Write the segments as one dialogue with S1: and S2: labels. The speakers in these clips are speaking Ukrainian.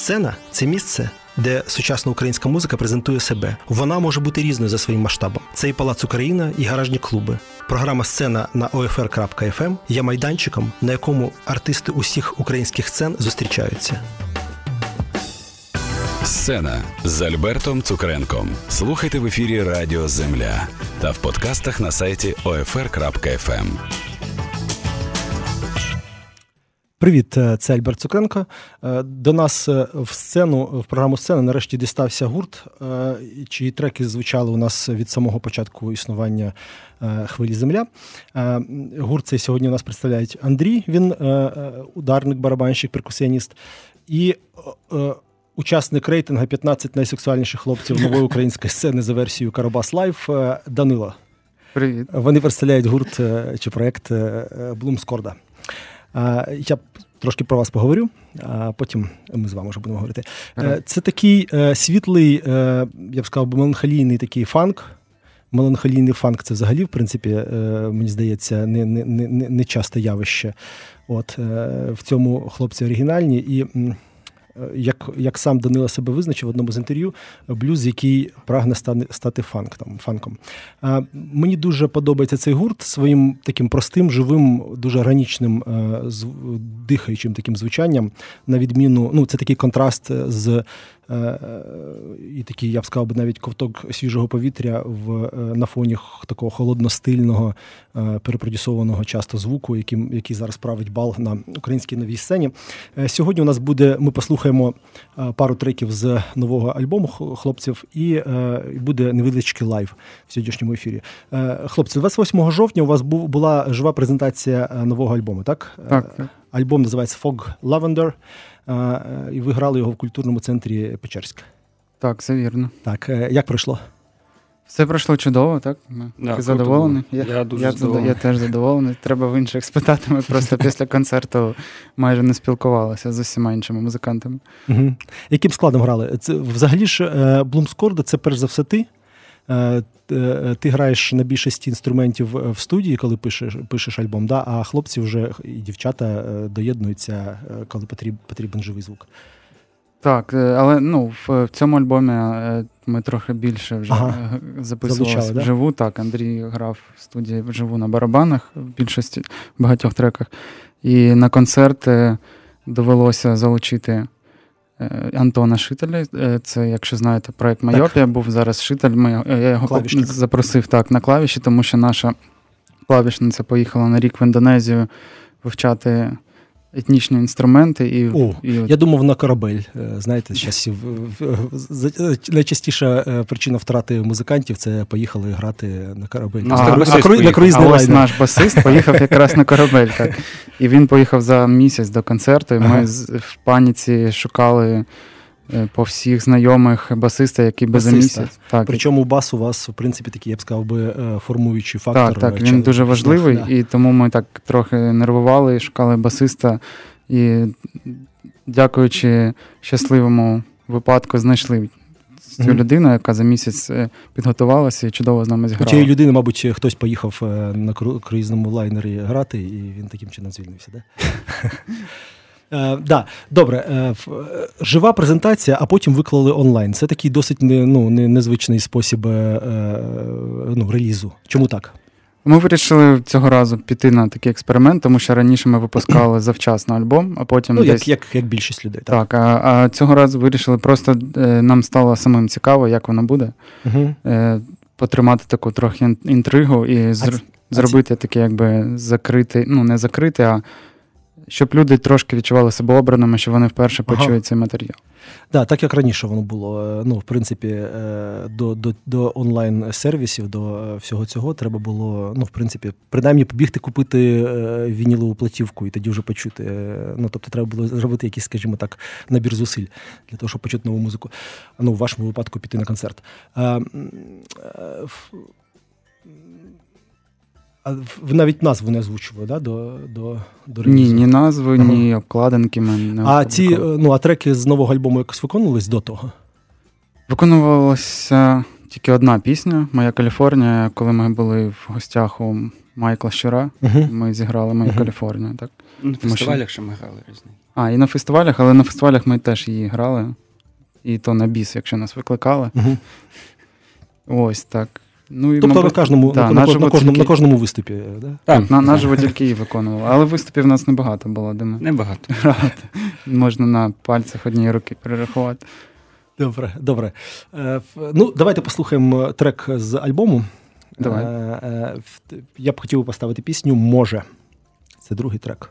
S1: Сцена це місце, де сучасна українська музика презентує себе. Вона може бути різною за своїм масштабом. Це і Палац Україна, і гаражні клуби. Програма Сцена на OFR.FM є майданчиком, на якому артисти усіх українських сцен зустрічаються.
S2: Сцена з Альбертом Цукренком. Слухайте в ефірі Радіо Земля та в подкастах на сайті OFR.FM.
S1: Привіт, е, це Альберт Цукренко. Е, до нас е, в Сцену, в програму Сцена нарешті дістався гурт, чиї треки звучали у нас від самого початку існування хвилі Земля. Гурт цей сьогодні у нас представляють Андрій, він ударник, барабанщик, перкусіоніст. І учасник рейтингу 15 найсексуальніших хлопців нової української сцени за версією Карабас Лайф Данила.
S3: Привіт.
S1: Вони представляють гурт чи проект Блумскорда. Я трошки про вас поговорю, а потім ми з вами вже будемо говорити. Ага. Це такий е, світлий, е, я б сказав, меланхолійний такий фанк. Меланхолійний фанк це взагалі, в принципі, е, мені здається, не не, не, не часте явище. От В цьому хлопці оригінальні. І як як сам Данила себе визначив в одному з інтерв'ю, блюз, який прагне стати фанк, там, фанком. А, Мені дуже подобається цей гурт своїм таким простим, живим, дуже органічним, дихаючим таким звучанням. На відміну, ну це такий контраст з Е, е, і такий, я б сказав, навіть ковток свіжого повітря в е, на фоні такого холодностильного, перепродюсованого часто звуку, яким який зараз править бал на українській новій сцені. Сьогодні у нас буде, ми послухаємо пару треків з нового альбому хлопців, і буде невеличкий лайв в сьогоднішньому ефірі. Хлопці, 28 жовтня у вас була жива презентація нового альбому, так?
S3: Так.
S1: Альбом називається Fog Lavender і ви грали його в культурному центрі Печерськ.
S3: Так, це вірно.
S1: Так, е, як пройшло?
S3: Все пройшло чудово, так?
S4: Да,
S3: Ти задоволений?
S4: Я, я дуже
S3: я,
S4: задоволений.
S3: Я теж задоволений. Треба в інших спитати. Ми просто після концерту майже не спілкувалися з усіма іншими музикантами.
S1: Угу. Яким складом грали? Це Взагалі ж Блумскорда це перш за все ти. Е, е, ти граєш на більшості інструментів в студії, коли пишеш пишеш альбом, да? а хлопці вже і дівчата е, доєднуються, коли потрібен живий звук.
S3: Так, але ну, в цьому альбомі ми трохи більше вже ага. записувалися вживу. Так, Андрій грав в студії вживу на барабанах в більшості в багатьох треках. І на концерти довелося залучити Е, Антона Шителя. Е, це, якщо знаєте, проект Майопія був зараз Шитель. Ми, е, Я його Клавішник. запросив так на клавіші, тому що наша клавішниця поїхала на рік в Індонезію вивчати етнічні інструменти. І,
S1: О,
S3: і
S1: Я думав на корабель. Знаєте, часів найчастіша причина втрати музикантів це поїхали грати на корабель.
S3: А, а, на, на круїзний а ось наш басист поїхав якраз на корабель. так. І він поїхав за місяць до концерту, і ми ага. в паніці шукали. Е, по всіх знайомих басиста, які без місяць.
S1: Так. Причому бас у вас, в принципі, такий, я б сказав би, е, формуючий фактор.
S3: Так, так, він дуже важливий, да. і тому ми так трохи нервували, шукали басиста. І, дякуючи щасливому випадку, знайшли цю mm-hmm. людину, яка за місяць е, підготувалася і чудово з нами зіграла.
S1: У цієї людини, мабуть, хтось поїхав на круїзному лайнері грати, і він таким чином звільнився, да? Е, да, Добре, е, е, жива презентація, а потім виклали онлайн. Це такий досить не, ну, не, незвичний спосіб е, ну, релізу. Чому так?
S3: Ми вирішили цього разу піти на такий експеримент, тому що раніше ми випускали завчасно альбом, а потім.
S1: Ну,
S3: десь...
S1: як як, як більшість людей.
S3: Так, так а а цього разу вирішили, просто нам стало самим цікаво, як воно буде. Угу. Потримати таку трохи інтригу і зр... а зробити таке, якби закритий, ну не закритий, а щоб люди трошки відчували себе обраними, що вони вперше почують ага. цей матеріал.
S1: Да, так як раніше воно було. Е, ну, в принципі, е, до до, до онлайн-сервісів, до всього цього треба було, ну, в принципі, принаймні побігти купити е, вінілову платівку і тоді вже почути. Ну, тобто, треба було зробити якийсь, скажімо так, набір зусиль для того, щоб почути нову музику. Ну, в вашому випадку піти на концерт. А ви навіть назву не озвучували, да? до до, до
S3: Ні, ні назви, ага. ні обкладинки. Ми не
S1: А ці ну, а треки з нового альбому якось виконувались до того?
S3: Виконувалася тільки одна пісня Моя Каліфорнія, коли ми були в гостях у
S1: Майкла Щура. uh Ми зіграли мою uh Каліфорнію. так.
S4: На фестивалях ще ми грали різні.
S1: А, і на фестивалях, але на фестивалях ми теж її грали. І то на біс, якщо нас викликали.
S3: uh
S1: Ось так. Ну, і,
S3: Тобто мабуть, на кожному да, на, на, на, кожному, на кожному виступі, да?
S1: Так, на наживо тільки її виконували. Але виступів у нас небагато було, де ми
S4: Небагато.
S1: Можна на пальцях однієї руки перерахувати.
S3: Добре, добре. Е, ну, давайте послухаємо трек з альбому.
S1: Давай. Е,
S3: е, я б хотів поставити пісню Може. Це другий трек.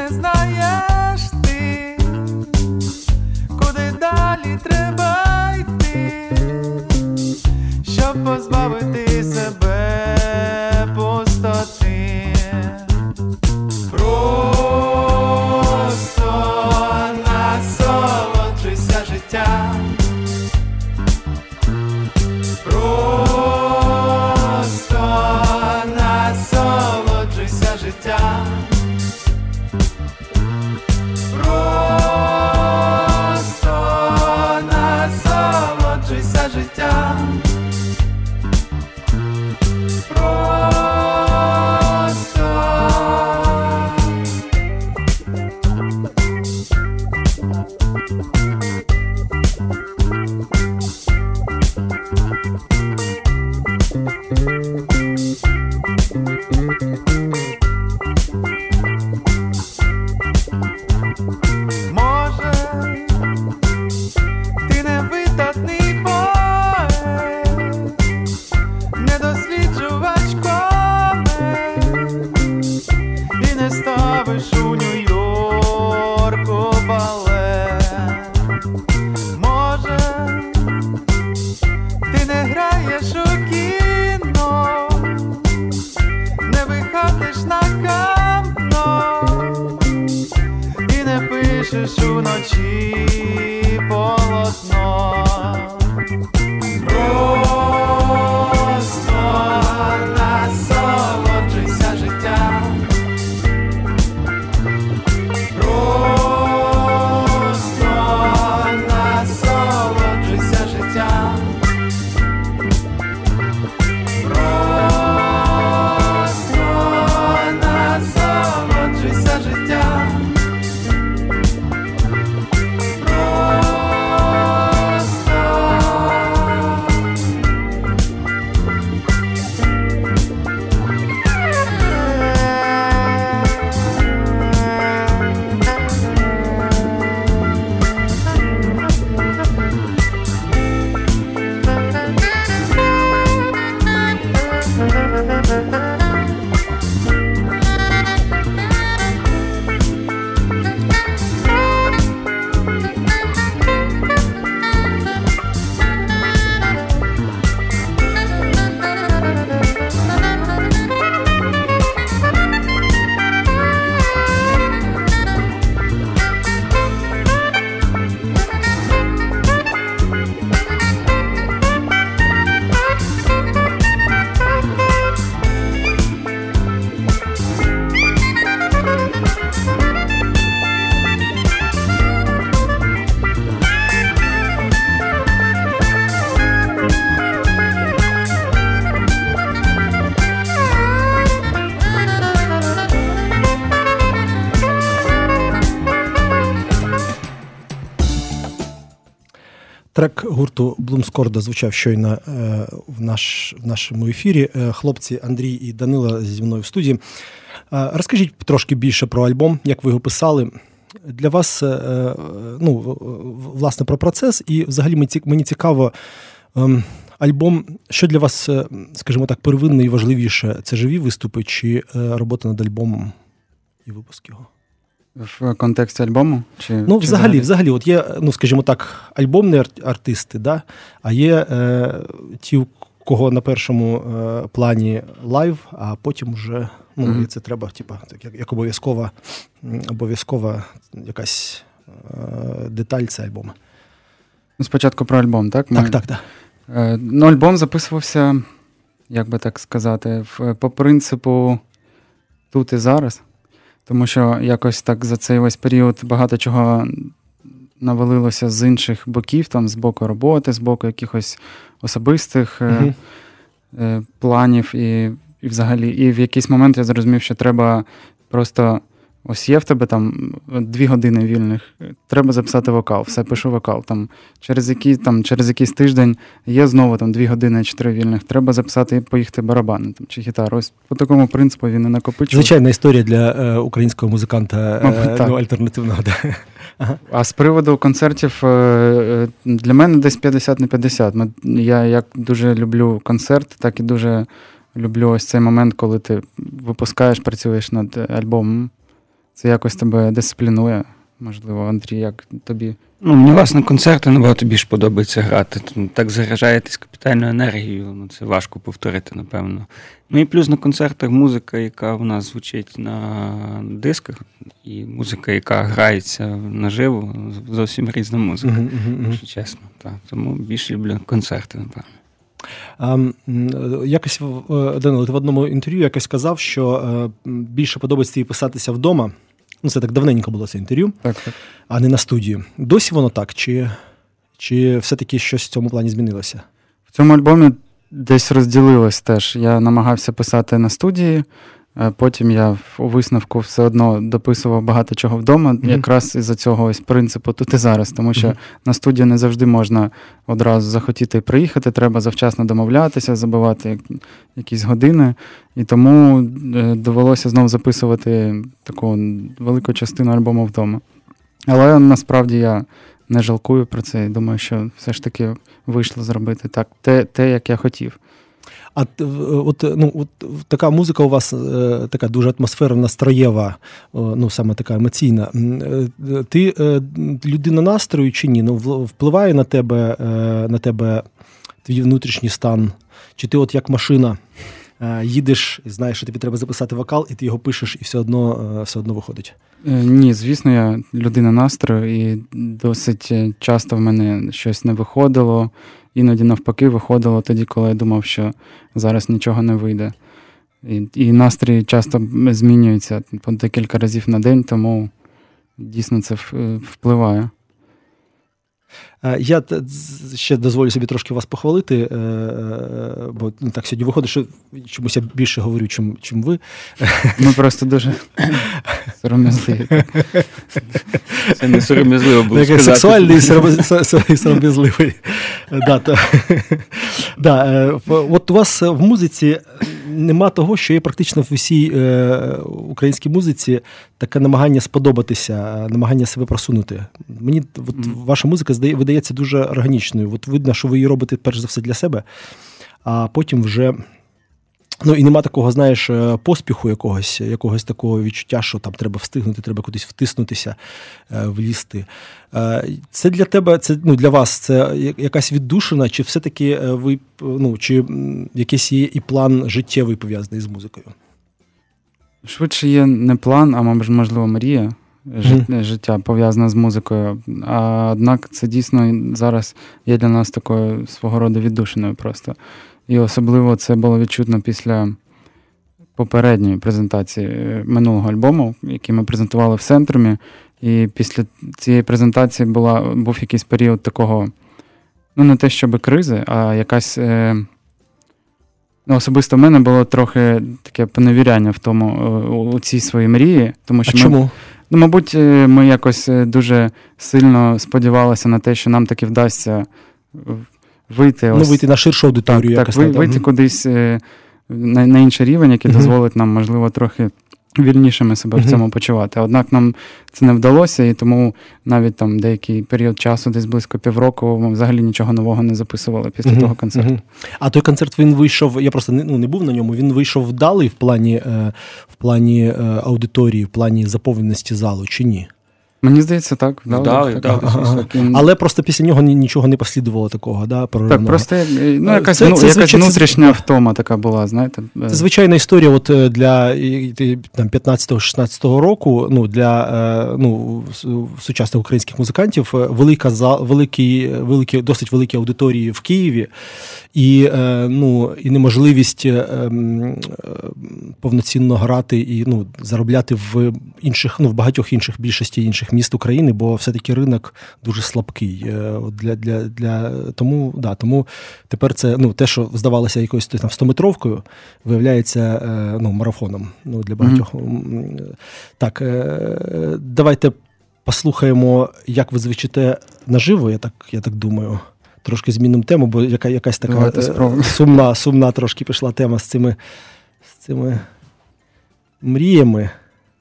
S3: не знаєш ти, куди далі треба йти, щоб позбавити. Трек гурту звучав щойно е, в наш, в нашому ефірі. Е, хлопці Андрій і Данила зі мною в студії. Е, розкажіть трошки більше про альбом, як ви його писали. Для вас, ну, власне, про процес, і взагалі мені цікаво. Ем, альбом, що для вас, скажімо так, первинне і важливіше це живі виступи чи робота над альбомом і випуск його? В контексті альбому? Чи,
S1: Ну, чи взагалі, взагалі, взагалі, от є, ну, скажімо так, альбомні артисти, да? а є е, ті, у кого на першому е, плані лайв, а потім вже ну, mm-hmm. це треба, типу, як, як обов'язкова обов'язкова якась е, деталь це альбом.
S3: Ну, Спочатку про альбом, так?
S1: Ми... Так, так, так.
S3: Е, ну, Альбом записувався, як би так сказати, в, по принципу тут і зараз. Тому що якось так за цей весь період багато чого навалилося з інших боків, там з боку роботи, з боку якихось особистих е, планів. І, і взагалі, і в якийсь момент я зрозумів, що треба просто Ось є в тебе там дві години вільних, треба записати вокал, все пишу вокал. Там Через який, там, через якийсь тиждень є знову там дві години чотири вільних, треба записати і поїхати барабани там, чи гітару. Ось по такому принципу він і накопичує.
S1: Звичайна історія для е, українського музиканта е, ну, альтернативного. Да.
S3: Ага. А з приводу концертів е, е, для мене десь 50 на 50. Я як дуже люблю концерт, так і дуже люблю ось цей момент, коли ти випускаєш, працюєш над альбомом. Це якось тебе дисциплінує, можливо, Андрій, як тобі.
S4: Ну, Мені власне концерти набагато більш подобається грати. Так заряджаєтесь капітальною енергією, ну це важко повторити, напевно. Ну і плюс на концертах музика, яка в нас звучить на дисках, і музика, яка грається наживо, зовсім різна музика, uh-huh, якщо чесно. Так. Тому більше люблю концерти, напевно.
S1: А, Якось Данило, ти в одному інтерв'ю якось сказав, що е, більше подобається тобі писатися вдома. Ну, це так давненько було це інтерв'ю,
S3: так, так.
S1: а не на студії. Досі воно так, чи чи все-таки щось в цьому плані змінилося?
S3: В цьому альбомі десь розділилось теж. Я намагався писати на студії, потім я у висновку все одно дописував багато чого вдома, mm-hmm. якраз із-за цього ось принципу тут і зараз, тому що mm-hmm. на студію не завжди можна одразу захотіти і приїхати, треба завчасно домовлятися, забивати якісь години. І тому е, довелося знову записувати таку велику частину альбому вдома. Але насправді я не жалкую про це і думаю, що все ж таки вийшло зробити так, те, те як я хотів.
S1: А от ну от така музика у вас е, така дуже атмосферна, настроєва, ну саме така емоційна. Е, ти е, людина настрою чи ні? Ну впливає на тебе на тебе твій внутрішній стан? Чи ти, от як машина, їдеш, знаєш, що тобі треба записати вокал, і ти його пишеш, і все одно все одно виходить?
S3: Ні, звісно, я людина настрою, і досить часто в мене щось не виходило. Іноді навпаки виходило тоді, коли я думав, що зараз нічого не вийде. І і настрій часто змінюється по декілька разів на день, тому дійсно це впливає.
S1: Е, я ще дозволю собі трошки вас похвалити, е, е, бо ну, так сьогодні виходить, що чомусь я більше говорю, чим чим ви.
S3: Ми просто дуже сором'язливі.
S4: Це не сором'язливо було. сказати.
S1: Сексуальний і сором'язливий. От у вас в музиці нема того, що є практично в усій українській музиці таке намагання сподобатися, намагання себе просунути. Мені от, ваша музика видається дуже органічною. От видно, що ви її робите перш за все для себе, а потім вже. Ну і нема такого, знаєш, е, поспіху якогось, якогось такого відчуття, що там треба встигнути, треба кудись втиснутися, е, влізти. Е, це для тебе, це ну для вас це якась віддушина, чи все-таки ви ну, чи якийсь є і план життєвий пов'язаний з музикою?
S3: Швидше є не план, а можливо, мрія mm. життя пов'язане з музикою. А однак це дійсно зараз є для нас такою свого роду віддушиною просто. І особливо це було відчутно після попередньої презентації е, минулого альбому, який ми презентували в центрумі. І після цієї презентації була, був якийсь період такого, ну, не те, щоб кризи, а якась. Е, Ну, Особисто в мене було трохи таке поневіряння в тому е, у цій своїй мрії. Тому що
S1: а чому?
S3: Ну, мабуть, е, ми якось дуже сильно сподівалися на те, що нам таки вдасться вийти
S1: Ну, вийти на ширшу аудиторію.
S3: Так, так вийти кудись на на інший рівень, який дозволить нам, можливо, трохи вільнішими себе mm-hmm. в цьому почувати. Однак нам це не вдалося, і тому навіть там деякий період часу, десь близько півроку, ми взагалі нічого нового не записували після mm-hmm. того концерту.
S1: А той концерт він вийшов. Я просто не ну, не був на ньому. Він вийшов вдалий в плані е, в плані е, аудиторії, в плані заповненості залу чи ні?
S3: Мені здається, так.
S4: Да, да, да,
S1: ага. Але просто після нього нічого не послідувало такого. да,
S3: Так, просто ну, якась це, ну, це, якась внутрішня втома така була, знаєте.
S1: Це звичайна історія от е, для там, 15-16 року, ну, для е, ну, сучасних українських музикантів, е, велика великі, великі, досить великі аудиторії в Києві, і ну, і неможливість повноцінно грати і ну, заробляти в інших, ну, в багатьох інших більшості інших міст України, бо все-таки ринок дуже слабкий. Е, для, для, для, Тому да, тому тепер це ну, те, що здавалося якоюсь там 100-метровкою, виявляється е, ну, марафоном ну, для багатьох. Mm-hmm. Так, е, давайте послухаємо, як ви звучите наживо, я так, я так думаю. Трошки змінимо тему, бо яка, якась така сумна сумна трошки пішла тема з цими з цими мріями.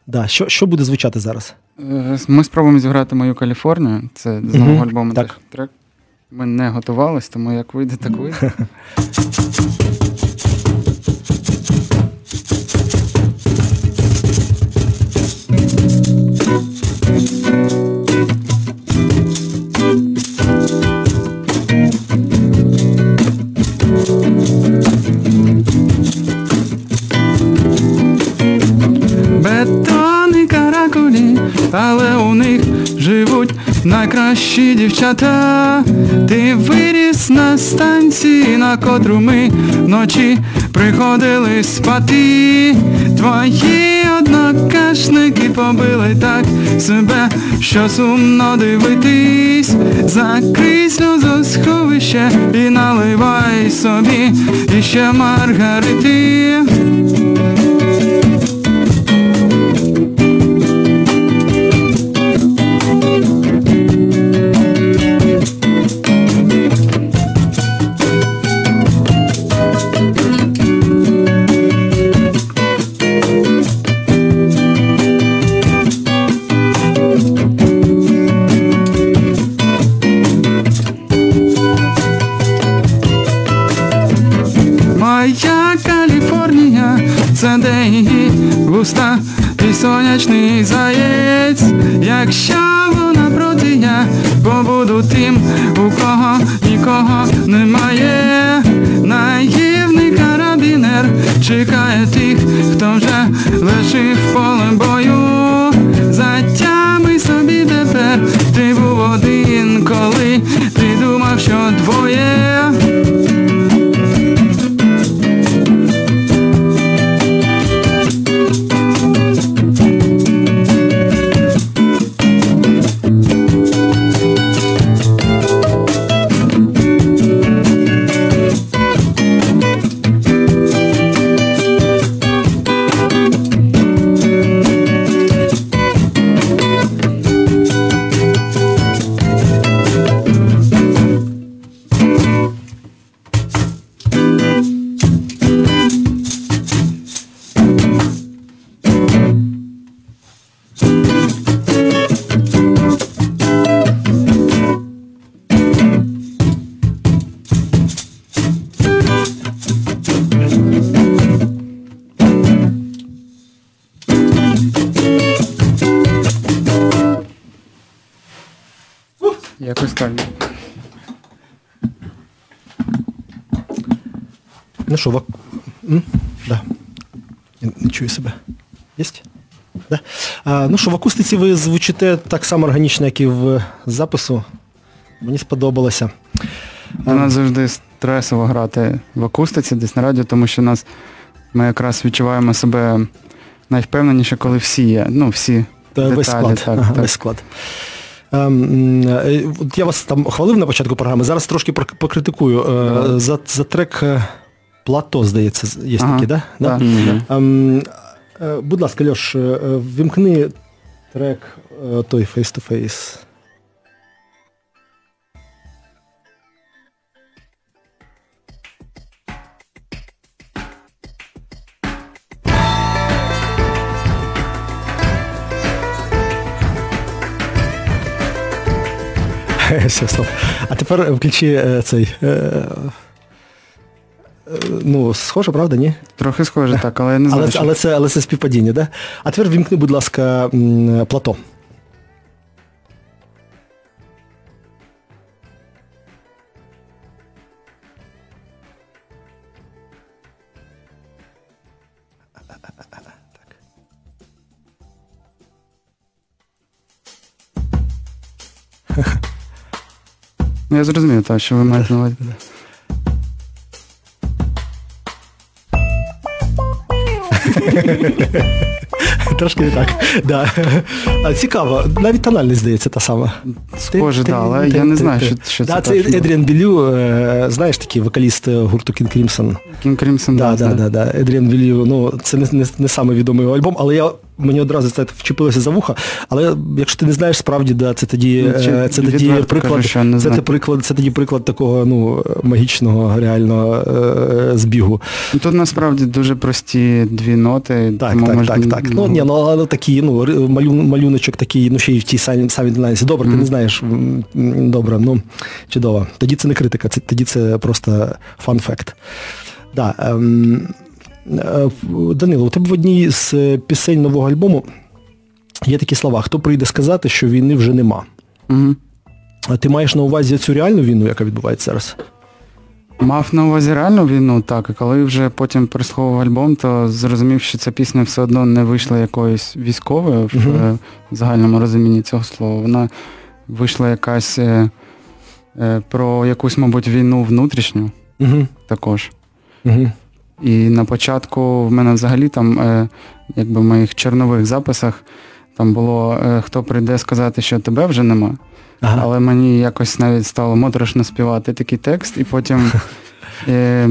S1: Да. Що що буде звучати зараз?
S3: Е, ми спробуємо зіграти мою Каліфорнію. Це з нового альбому так. трек. Ми не готувалися, тому як вийде, так вийде. Найкращі дівчата. Ти виріс на станції, на котру ми вночі приходили спати. Твої однокашники побили так себе, що сумно дивитись, закрий сльозосховище і наливай собі іще маргарити. Вуста і сонячний заєць, якщо вона проти я побуду тим, у кого нікого немає, наївний карабінер чекає тих, хто вже лишив полем бою, затями собі тепер ти був один, коли ти думав, що двоє.
S1: Що, в... да. Я не чую себе. Єсть? Да? А, Ну що, в акустиці ви звучите так само органічно, як і в запису. Мені сподобалося.
S3: У нас завжди стресово грати в акустиці десь на радіо, тому що нас ми якраз відчуваємо себе найвпевненіше, коли всі є. Ну, всі
S1: Та деталі. Весь склад. Так, ага, так. Весь склад. Ем, е, я вас там хвалив на початку програми, зараз трошки покритикую. Е, за за трек е, Плато, здається, є ага. такі, да? да. да. Mm-hmm. А, ем, е, будь ласка, Льош, е, е, вімкни трек той face-to-face. Все, стоп. А тепер включи цей. Ну, схоже, правда, ні?
S3: Трохи схоже, так, але я не знаю.
S1: Але, але, це, але це співпадіння. Да? А тепер вімкни, будь ласка, плато.
S3: Ну, я зрозумів, так, що ви маєте на увазі.
S1: Трошки не так. Да. Цікаво, навіть тональність здається та сама.
S3: Схоже, так, але я не знаю, що що
S1: це. Це Едріан Білю, е, знаєш такий вокаліст е, гурту Кін Крімсон.
S3: Кін Крімсон,
S1: да, да, да, да. Едріан Білю, ну, це не, не, не самий відомий альбом, але я мені одразу це вчепилося за вуха. Але якщо ти не знаєш, справді, да, це тоді ну, е, це тоді приклад кажу, це, приклад, це тоді приклад такого ну, магічного реального е, збігу.
S3: Ну, тут насправді дуже прості дві ноти.
S1: Так, так, можна... так, так. Ну, ні, ну, але такі, ну, малюночок такий, ну ще й в тій самій самій динаміці. Добре, mm-hmm. ти не знаєш. Добре, ну чудово. Тоді це не критика, це тоді це просто фан-факт. Да, ем, Данило, у тебе в одній з пісень нового альбому є такі слова, хто прийде сказати, що війни вже нема. Угу. А ти маєш на увазі цю реальну війну, яка відбувається зараз?
S3: Мав на увазі реальну війну, так, і коли вже потім переслухав альбом, то зрозумів, що ця пісня все одно не вийшла якоюсь військовою в uh загальному розумінні цього слова. Вона вийшла якась е, е, про якусь, мабуть, війну внутрішню uh також. uh і на початку в мене взагалі там, е, якби в моїх чорнових записах, там було е, хто прийде сказати, що тебе вже нема. Ага. Але мені якось навіть стало моторошно співати такий текст, і потім е,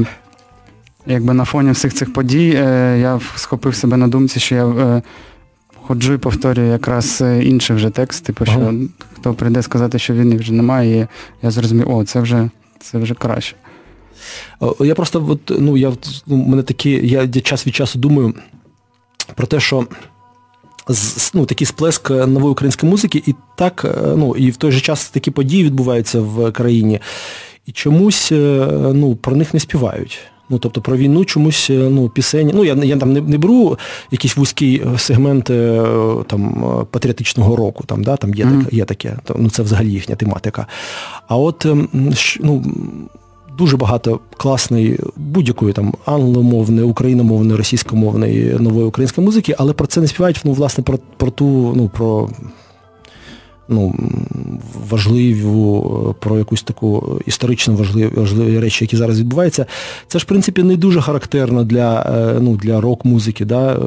S3: якби на фоні всіх цих подій е, я схопив себе на думці, що я е, ходжу і повторюю якраз е, інший вже текст, типу, що ага. хто прийде сказати, що війни вже немає, і я зрозумів, о, це вже, це вже краще.
S1: Я просто от, ну, я ну, мене такі, я час від часу думаю про те, що ну, такий сплеск нової української музики, і так, е, ну, і в той же час такі події відбуваються в країні. І чомусь е, ну, про них не співають. Ну, тобто про війну чомусь е, ну, пісень. Ну, я я там не не беру якийсь вузький сегмент там, патріотичного року, там, да, там є, mm-hmm. так, є таке, ну це взагалі їхня тематика. А от ну, дуже багато класної будь-якої там англомовної, україномовної, російськомовної нової української музики, але про це не співають, ну, власне, про про ту, ну, про ну, важливу, про якусь таку історично важливі, важливі речі, які зараз відбуваються. Це ж, в принципі, не дуже характерно для е, ну, для рок-музики. Да?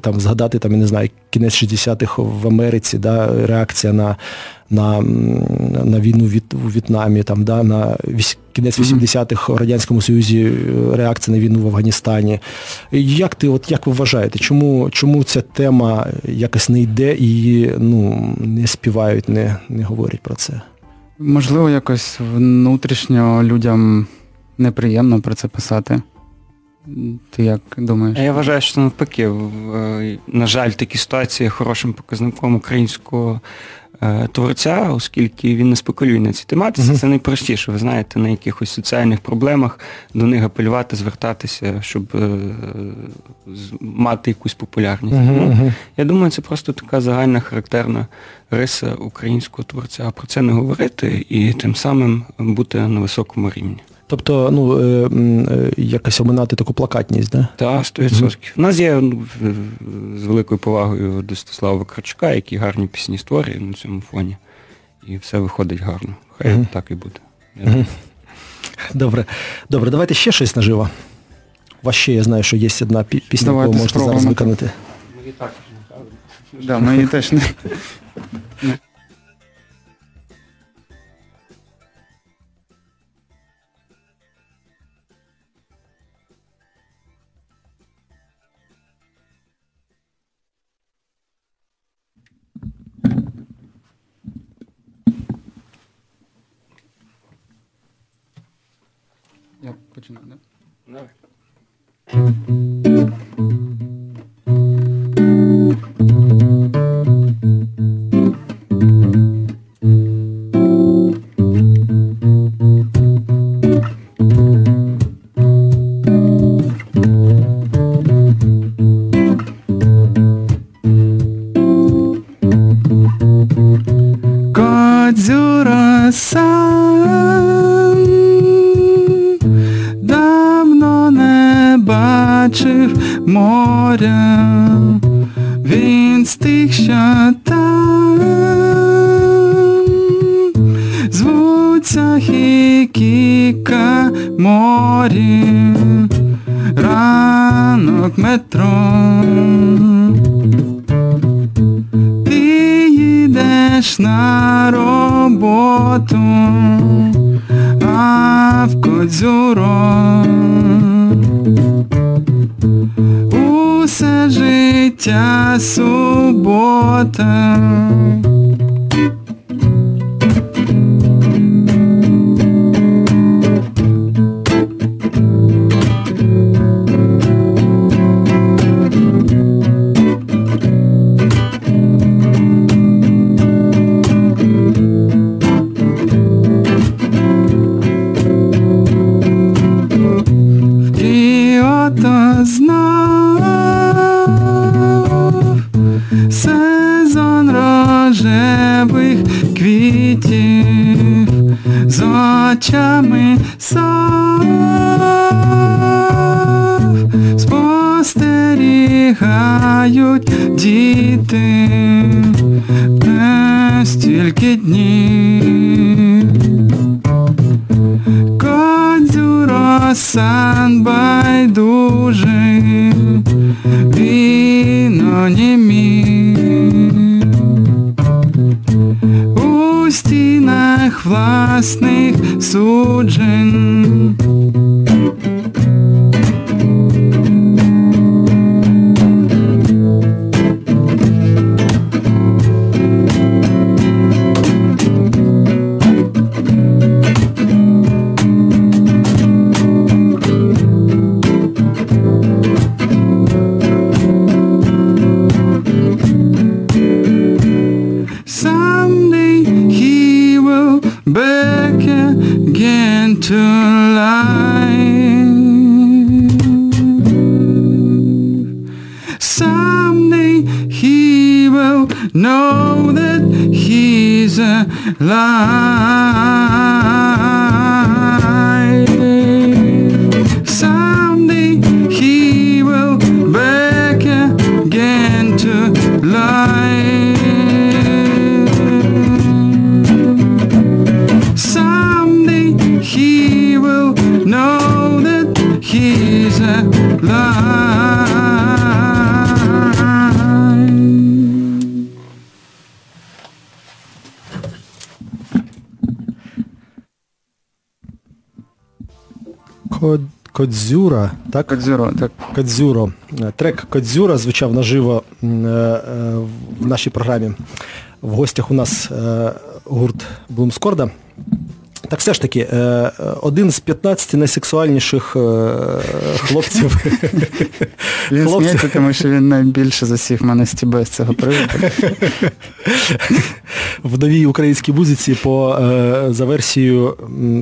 S1: Там, Згадати, там, я не знаю, кінець 60-х в Америці, да? реакція на на на війну у В'єтнамі, там, да, на кінець 80-х в Радянському Союзі е, реакція на війну в Афганістані. Як ти, от як ви вважаєте, чому чому ця тема якось не йде і ну, не співають, не, не говорять про це?
S3: Можливо, якось внутрішньо людям неприємно про це писати. Ти як думаєш?
S4: Я вважаю, що навпаки, е, на жаль, такі ситуації хорошим показником українського творця, оскільки він не спекулює на цій тематиці, uh-huh. це найпростіше, ви знаєте, на якихось соціальних проблемах до них апелювати, звертатися, щоб е, мати якусь популярність. Uh-huh. Ну, я думаю, це просто така загальна характерна риса українського творця. Про це не говорити і тим самим бути на високому рівні.
S1: Тобто, ну, е, е, якось оминати таку плакатність, да?
S4: Так, 100%. Mm-hmm. У нас є ну, з великою повагою до Стаслава Крачука, який гарні пісні створює на цьому фоні. І все виходить гарно. Хай mm-hmm. так і буде. Mm-hmm.
S1: Добре. Добре, давайте ще щось наживо. У вас ще я знаю, що є одна пісня, яку можете зараз виконати. Мені також
S3: не Да, мені теж не. Я починаю, да? to life. Someday he will know that he's alive.
S1: Кодзюра, так?
S3: Кодзюро, так.
S1: Кодзюро. Трек Кодзюра звучав наживо е, е, в нашій програмі. В гостях у нас е, гурт Блумскорда. Так все ж таки, один з 15 найсексуальніших хлопців.
S3: Він сміється, тому що він найбільше засів мене стібе з цього приводу.
S1: В новій українській музиці по за версією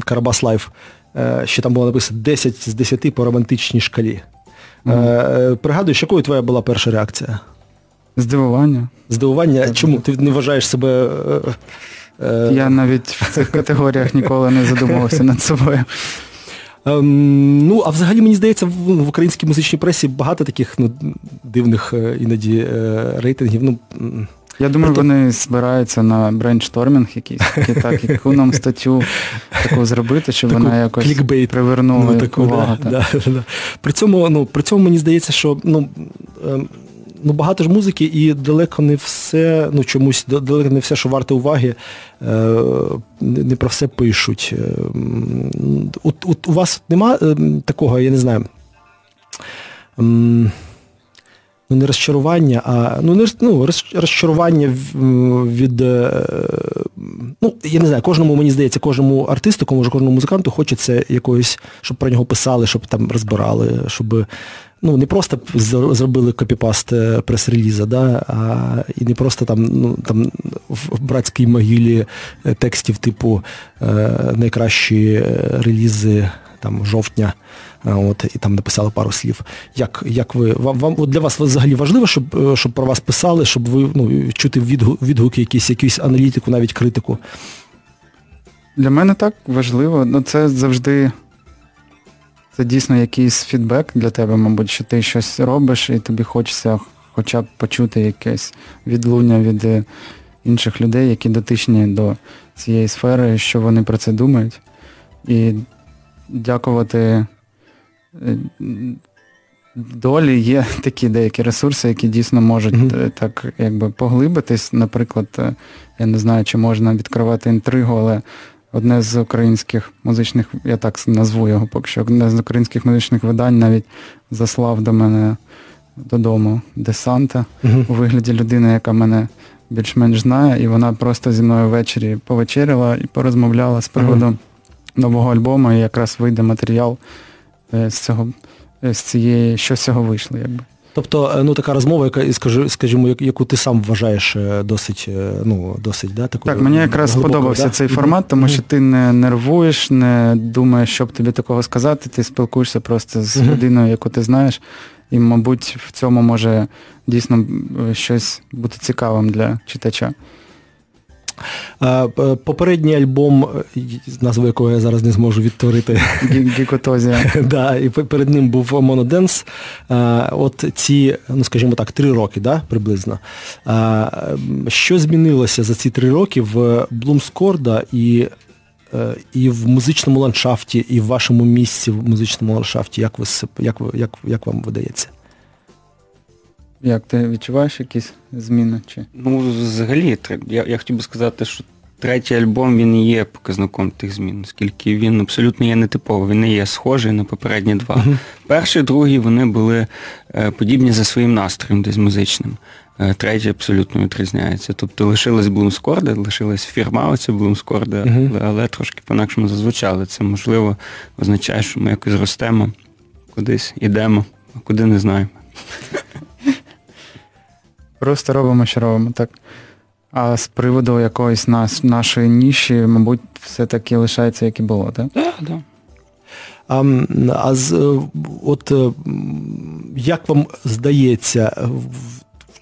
S1: Карабас Live. Е, що там було написано 10 з 10 по романтичній шкалі. Mm-hmm. Пригадуєш, якою твоя була перша реакція?
S3: Здивування.
S1: Здивування? Так, Чому? Ти не вважаєш себе.
S3: Я навіть в цих категоріях ніколи не задумувався над собою.
S1: Ем, ну, а взагалі, мені здається, в, в українській музичній пресі багато таких ну, дивних іноді рейтингів. Ну,
S3: я думаю, тобто... вони збираються на брейнштормінг якийсь, так, яку нам статтю таку зробити, щоб таку вона якось клікбейт. привернула ну, таку, увагу. Да,
S1: да, да. При цьому ну, при цьому мені здається, що ну, ем, ну, багато ж музики і далеко не все, ну чомусь далеко не все, що варте уваги, е, не про все пишуть. Ем, от, от у вас нема ем, такого, я не знаю ну не розчарування, а ну не ну, розчарування від. Е, ну, я не знаю, кожному, мені здається, кожному артисту, може кожному музиканту хочеться якоїсь, щоб про нього писали, щоб там розбирали, щоб ну, не просто зробили копіпаст е, прес-реліза, да, а і не просто там ну, там в братській могилі е, текстів типу найкращі релізи там жовтня. От, І там написали пару слів. Як як ви, вам, вам для вас взагалі важливо, щоб е, щоб про вас писали, щоб ви ну, чути відгуки, якісь, якусь аналітику, навіть критику?
S3: Для мене так важливо. Ну, Це завжди це дійсно якийсь фідбек для тебе, мабуть, що ти щось робиш і тобі хочеться хоча б почути якесь відлуння від е, інших людей, які дотичні до цієї сфери, що вони про це думають. І дякувати долі є такі деякі ресурси, які дійсно можуть mm-hmm. так якби поглибитись. Наприклад, я не знаю, чи можна відкривати інтригу, але одне з українських музичних, я так назву його поки що, одне з українських музичних видань навіть заслав до мене додому десанта uh-huh. у вигляді людини, яка мене більш-менш знає, і вона просто зі мною ввечері повечеряла і порозмовляла з приводу uh-huh. нового альбому, і якраз вийде матеріал е, з цього, е, з цієї, що з цього вийшло, якби.
S1: Тобто, е, ну така розмова, яка скажімо, яку ти сам вважаєш досить, ну, досить, да,
S3: такою. Так, мені якраз сподобався да? цей формат, тому що ти не нервуєш, не думаєш, що б тобі такого сказати, ти спілкуєшся просто з людиною, яку ти знаєш. І, мабуть, в цьому може дійсно щось бути цікавим для читача.
S1: Попередній альбом, назву якого я зараз не зможу відтворити.
S3: Гікотозія.
S1: да, І перед ним був Моноденс. От ці, ну скажімо так, три роки, да, приблизно. Що змінилося за ці три роки в Блумскорда і е, і в музичному ландшафті, і в вашому місці в музичному ландшафті, як ви як, як, як вам видається?
S3: Як ти відчуваєш якісь зміни? Чи?
S4: Ну, взагалі, я я хотів би сказати, що третій альбом він і є показником тих змін, оскільки він абсолютно є нетиповий, він не є схожий на попередні два. Перший, другий вони були е, подібні за своїм настроєм, десь музичним. Е, третій абсолютно відрізняється. Тобто лишилась Блумскорда, лишилась фірма оця Блумскорда, uh-huh. але, але трошки по-інакшому зазвучали. Це можливо означає, що ми якось ростемо, кудись йдемо, а куди не знаємо.
S3: Просто робимо, що робимо, так. А з приводу якоїсь нас, нашої ніші, мабуть, все-таки лишається, як і було, так?
S4: Так, так.
S1: А а з, от як вам здається,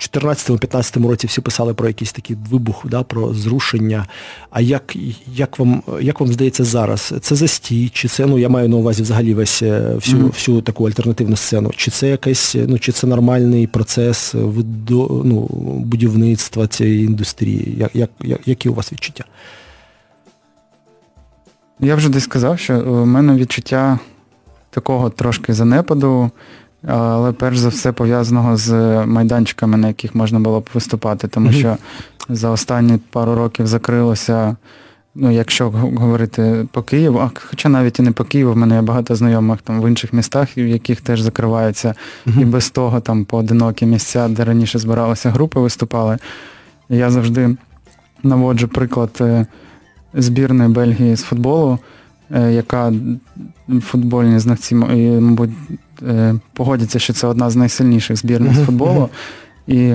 S1: 2014-2015 році всі писали про якийсь такий вибух, да, про зрушення. А як як, вам як вам здається зараз? Це застій, чи це, ну я маю на увазі взагалі весь е, всю mm-hmm. всю таку альтернативну сцену? Чи це якийсь, ну чи це нормальний процес ну, будівництва цієї індустрії? Як, як, як, Які у вас відчуття?
S3: Я вже десь сказав, що у мене відчуття такого трошки занепаду але перш за все пов'язаного з майданчиками, на яких можна було б виступати, тому що за останні пару років закрилося, ну, якщо говорити по Києву, а хоча навіть і не по Києву, в мене є багато знайомих там в інших містах, в яких теж закриваються, і без того там поодинокі місця, де раніше збиралися групи, виступали. Я завжди наводжу приклад е, збірної Бельгії з футболу. Е, яка футбольні знавці, мабуть, е, погодяться, що це одна з найсильніших збірних з футболу. І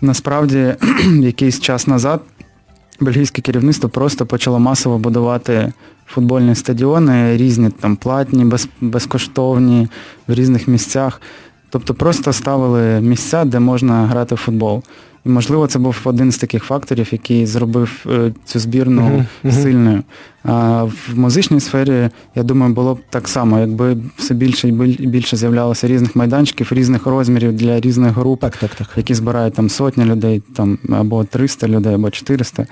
S3: насправді якийсь час назад бельгійське керівництво просто почало масово будувати футбольні стадіони, різні там платні, без, безкоштовні, в різних місцях. Тобто просто ставили місця, де можна грати в футбол. І, можливо, це був один з таких факторів, який зробив е, цю збірну uh-huh, uh-huh. сильною. А в музичній сфері, я думаю, було б так само, якби все більше і більше з'являлося різних майданчиків, різних розмірів для різних груп,
S1: так, так, так.
S3: які збирають там сотні людей, там або 300 людей, або 400,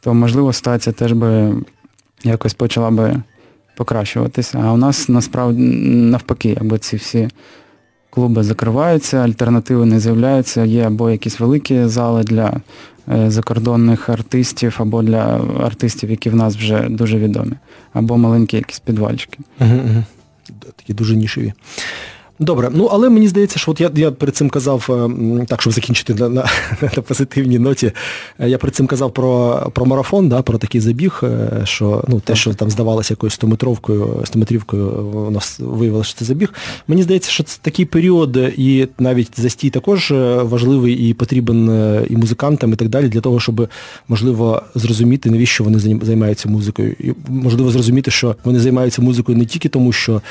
S3: то можливо ситуація теж би якось почала би покращуватися. А у нас насправді навпаки, якби ці всі клуби закриваються, альтернативи не з'являються, є або якісь великі зали для е, закордонних артистів, або для артистів, які в нас вже дуже відомі, або маленькі якісь підвальчики.
S1: Угу, угу. Такі дуже нішеві. Добре, ну але мені здається, що от я я перед цим казав, е, так, щоб закінчити на на, на позитивній ноті, е, я перед цим казав про про марафон, да, про такий забіг, е, що ну, те, що там здавалося якоюсь 100-метровкою, 100-метрівкою, воно виявилося, що це забіг. Мені здається, що це такий період, і навіть застій також важливий і потрібен і музикантам, і так далі, для того, щоб можливо зрозуміти, навіщо вони займаються музикою. І можливо зрозуміти, що вони займаються музикою не тільки тому, що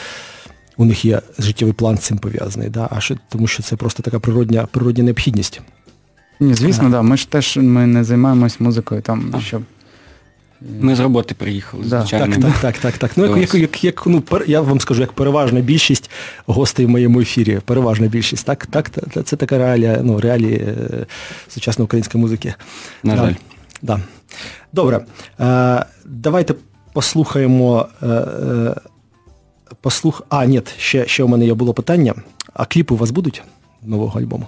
S1: у них є життєвий план з цим пов'язаний, да? а що, тому що це просто така природня природня необхідність.
S3: Ні, звісно, так. Да. Ми ж теж ми не займаємось музикою там, щоб
S4: Ми з роботи приїхали,
S1: да. звичайно. Так, так, так, так. Ну, як, як, як, ну, Я вам скажу, як переважна більшість гостей в моєму ефірі. Переважна більшість. Так, так, Це така реалія, ну, реалії е, сучасної української музики.
S4: На жаль.
S1: Да. Добре. Е, Давайте послухаємо. Послух... А, ні, ще ще у мене є було питання. А кліпи у вас будуть нового альбому?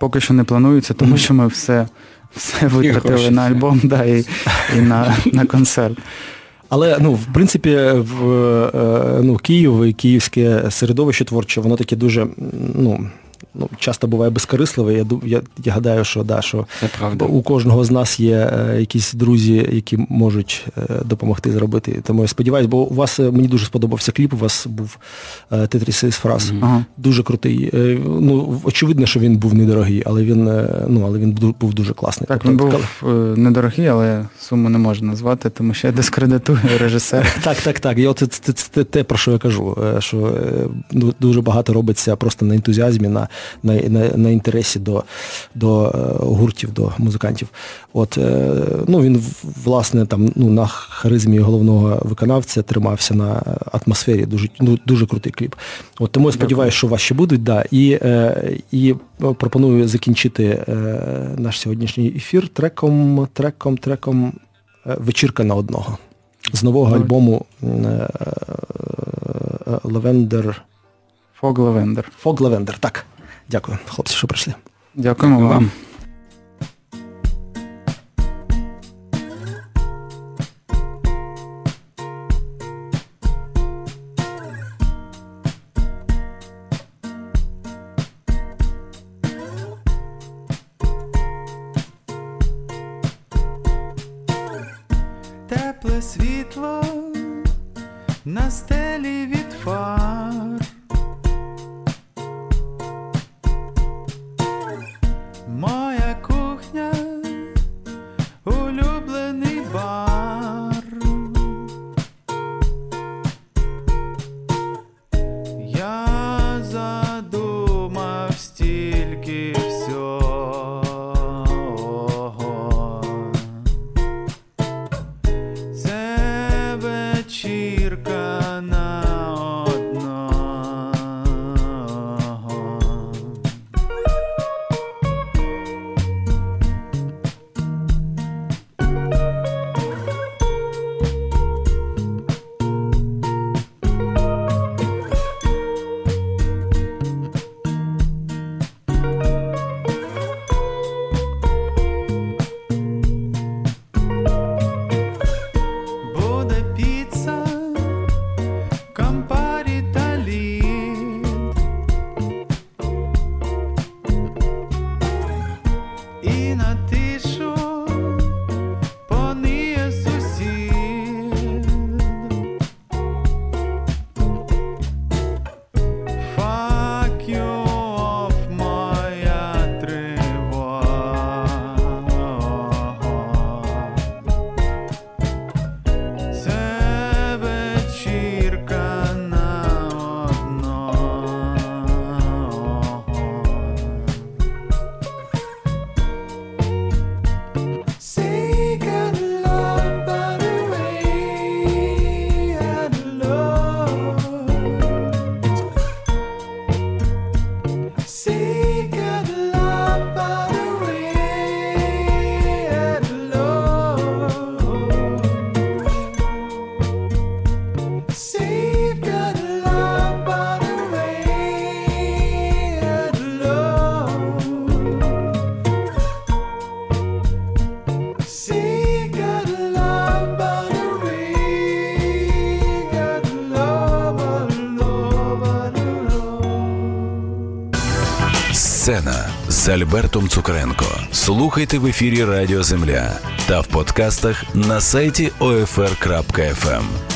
S3: Поки що не планується, тому що ми все все витратили на альбом да, і і на на концерт.
S1: Але ну, в принципі, в е, ну, Київ і київське середовище творче, воно таке дуже ну, ну, часто буває безкорисливе. Я я, я гадаю, що да, що у кожного з нас є е, якісь друзі, які можуть е, допомогти зробити. Тому я сподіваюся, бо у вас е, мені дуже сподобався кліп. У вас був е, Тетрісис фраз. Ага. Дуже крутий. Е, ну, Очевидно, що він був недорогий, але він е, ну, але він був дуже класний.
S3: Так, тобто, він був недорогий, але суму не можна назвати, тому що я дискредитую режисера.
S1: Так, так, так. І от це, це, це те, про що я кажу. Що ну, дуже багато робиться просто на ентузіазмі. на на на, на інтересі до до е, гуртів, до музикантів. От, е, ну, Він, власне, там, ну, на харизмі головного виконавця тримався на атмосфері. Дуже ну, дуже крутий кліп. От, Тому я сподіваюся, що вас ще будуть. Да. І е, і пропоную закінчити наш сьогоднішній ефір треком, треком, треком Вечірка на одного. З нового альбому Lavender.
S3: Fog Lavender.
S1: Fog Lavender, так. Дякую, хлопці, що прийшли.
S3: Дякуємо вам.
S2: Альбертом Цукренко. Слухайте в ефірі Радіо Земля та в подкастах на сайті OFR.FM.